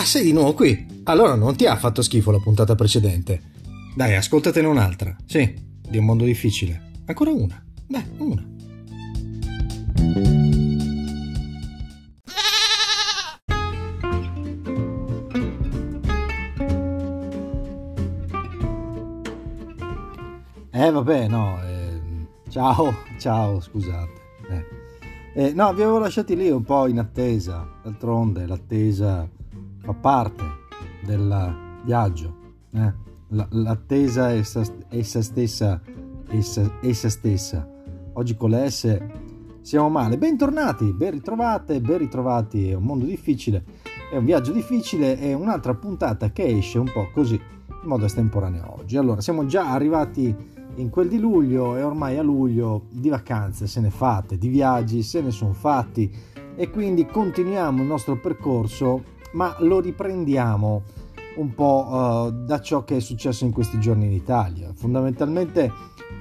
Ah, sei di nuovo qui? Allora non ti ha fatto schifo la puntata precedente. Dai, ascoltatene un'altra. Sì, di un mondo difficile. Ancora una. Dai, una. Eh vabbè, no. Eh, ciao, ciao, scusate. Eh. Eh, no, vi avevo lasciati lì un po' in attesa. D'altronde l'attesa fa parte del viaggio. Eh? L'attesa è essa, essa stessa, essa, essa stessa. Oggi con le S siamo male. Bentornati, ben ritrovate, ben ritrovati. È un mondo difficile, è un viaggio difficile, è un'altra puntata che esce un po' così, in modo estemporaneo oggi. Allora, siamo già arrivati in quel di luglio e ormai a luglio di vacanze se ne fate, di viaggi se ne sono fatti e quindi continuiamo il nostro percorso ma lo riprendiamo un po' uh, da ciò che è successo in questi giorni in Italia. Fondamentalmente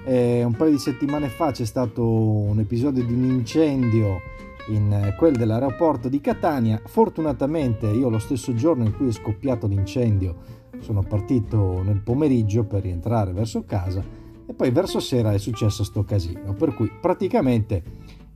eh, un paio di settimane fa c'è stato un episodio di un incendio in eh, quel dell'aeroporto di Catania. Fortunatamente io lo stesso giorno in cui è scoppiato l'incendio sono partito nel pomeriggio per rientrare verso casa e poi verso sera è successo sto casino, per cui praticamente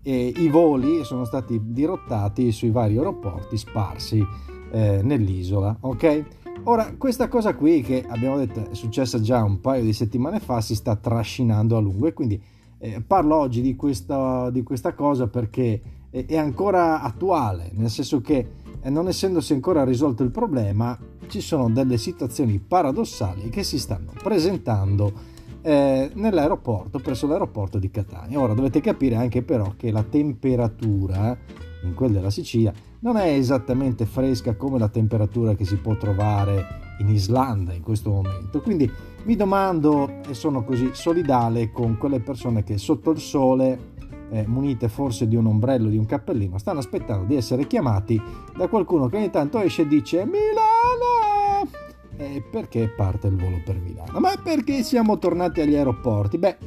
eh, i voli sono stati dirottati sui vari aeroporti sparsi eh, nell'isola, ok? Ora, questa cosa qui che abbiamo detto è successa già un paio di settimane fa si sta trascinando a lungo e quindi eh, parlo oggi di questa, di questa cosa perché è, è, ancora attuale, nel senso che eh, non essendosi ancora risolto il problema ci sono delle situazioni paradossali che si stanno presentando eh, nell'aeroporto, presso l'aeroporto di Catania. Ora dovete capire anche però che la temperatura in quella della Sicilia non è esattamente fresca come la temperatura che si può trovare in Islanda in questo momento. Quindi mi domando e sono così solidale con quelle persone che sotto il sole, eh, munite forse di un ombrello, di un cappellino, stanno aspettando di essere chiamati da qualcuno che ogni tanto esce e dice Milano! E perché parte il volo per Milano? Ma perché siamo tornati agli aeroporti? Beh,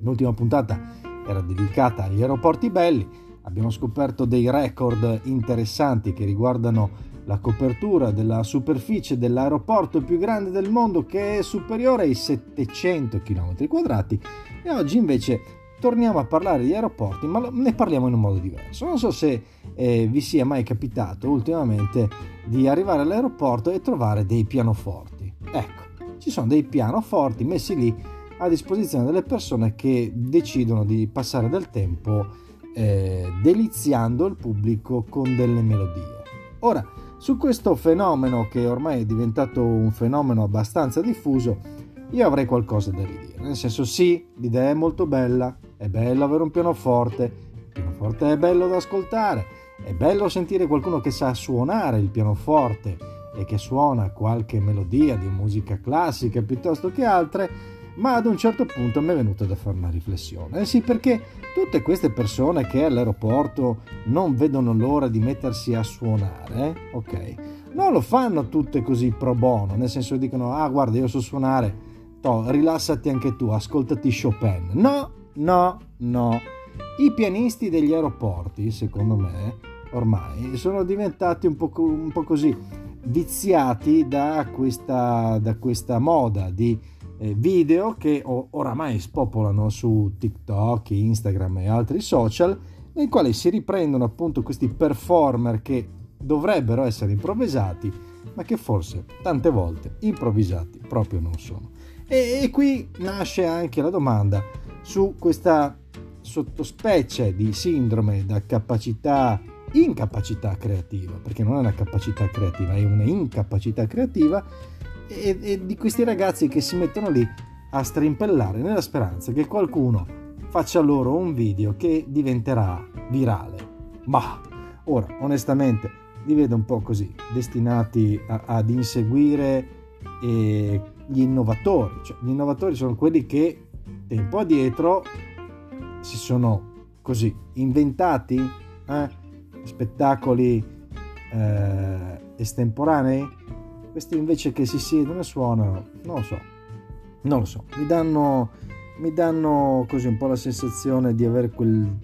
l'ultima puntata era dedicata agli aeroporti belli, abbiamo scoperto dei record interessanti che riguardano la copertura della superficie dell'aeroporto più grande del mondo che è superiore ai 700 km quadrati e oggi invece torniamo a parlare di aeroporti ma ne parliamo in un modo diverso. Non so se eh, vi sia mai capitato ultimamente di arrivare all'aeroporto e trovare dei pianoforti. Ecco ci sono dei pianoforti messi lì a disposizione delle persone che decidono di passare del tempo eh, deliziando il pubblico con delle melodie. Ora su questo fenomeno che ormai è diventato un fenomeno abbastanza diffuso, io avrei qualcosa da ridire. Nel senso sì, l'idea è molto bella, è bello avere un pianoforte, il pianoforte è bello da ascoltare, è bello sentire qualcuno che sa suonare il pianoforte e che suona qualche melodia di musica classica piuttosto che altre, ma ad un certo punto mi è venuto da fare una riflessione. Eh sì, perché tutte queste persone che all'aeroporto non vedono l'ora di mettersi a suonare, ok, non lo fanno tutte così pro bono, nel senso che dicono, ah guarda io so suonare, to, rilassati anche tu, ascoltati Chopin. No, no, no. I pianisti degli aeroporti, secondo me, ormai sono diventati un po', un po così viziati da questa, da questa moda di eh, video che oramai spopolano su TikTok, Instagram e altri social, nei quali si riprendono appunto questi performer che dovrebbero essere improvvisati, ma che forse tante volte improvvisati proprio non sono. E, e qui nasce anche la domanda su questa sottospecie di sindrome da capacità incapacità creativa, perché non è una capacità creativa, è una incapacità creativa e, e di questi ragazzi che si mettono lì a strimpellare nella speranza che qualcuno faccia loro un video che diventerà virale. Ma ora, onestamente, li vedo un po' così, destinati a, ad inseguire eh, gli innovatori. Cioè, gli innovatori sono quelli che tempo addietro si sono così inventati eh, spettacoli eh, estemporanei questi invece che si siedono e suonano, non lo so, non lo so, mi danno, mi danno così un po' la sensazione di avere quel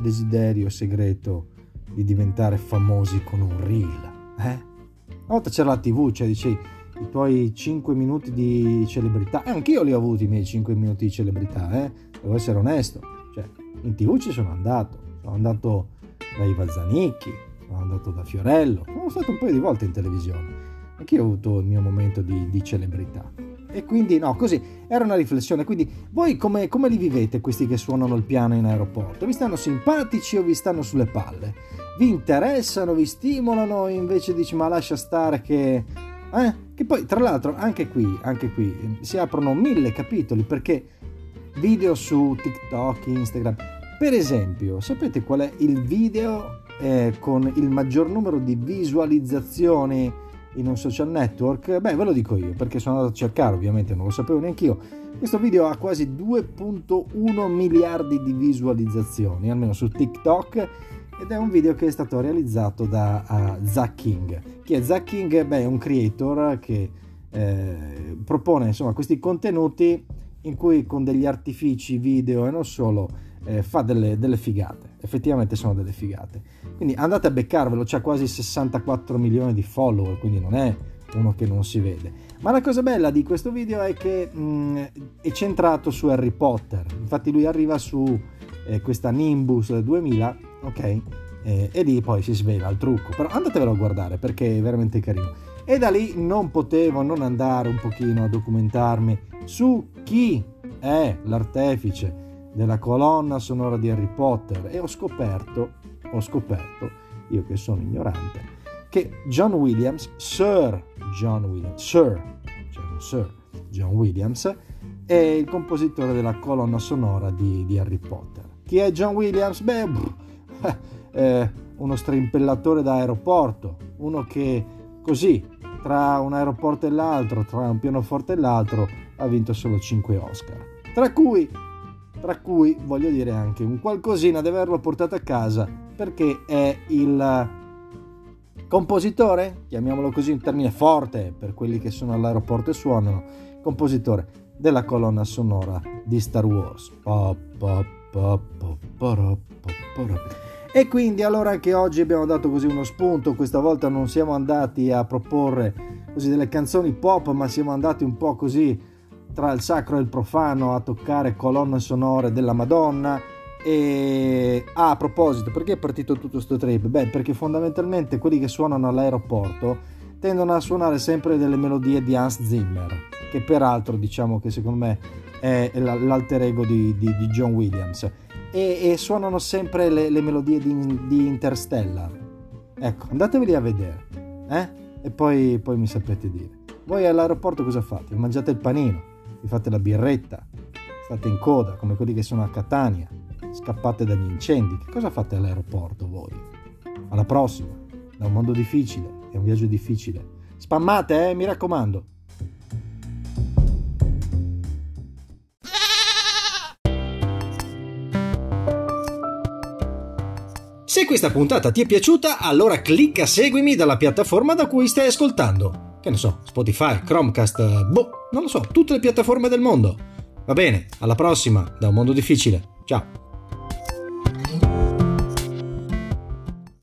desiderio segreto di diventare famosi con un reel, eh? Una volta c'era la TV, cioè dicevi i tuoi 5 minuti di celebrità. E anch'io li ho avuti i miei 5 minuti di celebrità, eh? Devo essere onesto. Cioè, in TV ci sono andato. Sono andato da Iva Zanicchi, sono andato da Fiorello. Sono stato un paio di volte in televisione. Anch'io ho avuto il mio momento di, di celebrità. E quindi no, così era una riflessione. Quindi voi come, come, li vivete questi che suonano il piano in aeroporto? Vi stanno simpatici o vi stanno sulle palle? Vi interessano, vi stimolano? Invece dici ma lascia stare che... Eh? Che poi tra l'altro anche qui, anche qui si aprono mille capitoli perché video su TikTok, Instagram. Per esempio, sapete qual è il video eh, con il maggior numero di visualizzazioni? in un social network? Beh, ve lo dico io perché sono andato a cercare, ovviamente non lo sapevo neanche io. Questo video ha quasi 2.1 miliardi di visualizzazioni, almeno su TikTok, ed è un video che è stato realizzato da uh, Zach King. Chi è Zach King? Beh, è un creator che eh, propone insomma questi contenuti in cui con degli artifici video e non solo eh, fa delle, delle, figate, effettivamente sono delle figate. Quindi andate a beccarvelo, c'ha quasi 64 milioni di follower, quindi non è uno che non si vede. Ma la cosa bella di questo video è che mh, mm, è centrato su Harry Potter, infatti lui arriva su eh, questa Nimbus 2000, ok? Eh, e lì poi si svela il trucco, però andatevelo a guardare perché è veramente carino. E da lì non potevo non andare un pochino a documentarmi su chi è l'artefice della colonna sonora di Harry Potter e ho scoperto, ho scoperto, io che sono ignorante, che John Williams, Sir John Williams, Sir, cioè Sir John Williams, è il compositore della colonna sonora di, di Harry Potter. Chi è John Williams? Beh, eh, uno strimpellatore da aeroporto, uno che così tra un aeroporto e l'altro, tra un pianoforte e l'altro, ha vinto solo 5 Oscar. Tra cui tra cui voglio dire anche un qualcosina di averlo portato a casa perché è il compositore, chiamiamolo così un termine forte per quelli che sono all'aeroporto e suonano, compositore della colonna sonora di Star Wars. E quindi allora anche oggi abbiamo dato così uno spunto, questa volta non siamo andati a proporre così delle canzoni pop, ma siamo andati un po' così tra il sacro e il profano a toccare colonne sonore della Madonna. E ah, a proposito, perché è partito tutto questo trip? Beh, perché fondamentalmente quelli che suonano all'aeroporto tendono a suonare sempre delle melodie di Hans Zimmer, che peraltro diciamo che secondo me è l'alter ego di, di, di John Williams. E, e, suonano sempre le, le melodie di, di, Interstellar. Ecco, andateveli a vedere, eh? E poi, poi mi sapete dire. Voi all'aeroporto cosa fate? Mangiate il panino? vi fate la birretta, state in coda come quelli che sono a Catania, scappate dagli incendi. Che cosa fate all'aeroporto voi? Alla prossima, da un mondo difficile, è un viaggio difficile. Spammate, eh, mi raccomando. Questa puntata ti è piaciuta, allora clicca seguimi dalla piattaforma da cui stai ascoltando che ne so, Spotify, Chromecast, boh, non lo so, tutte le piattaforme del mondo. Va bene, alla prossima, da un mondo difficile. Ciao.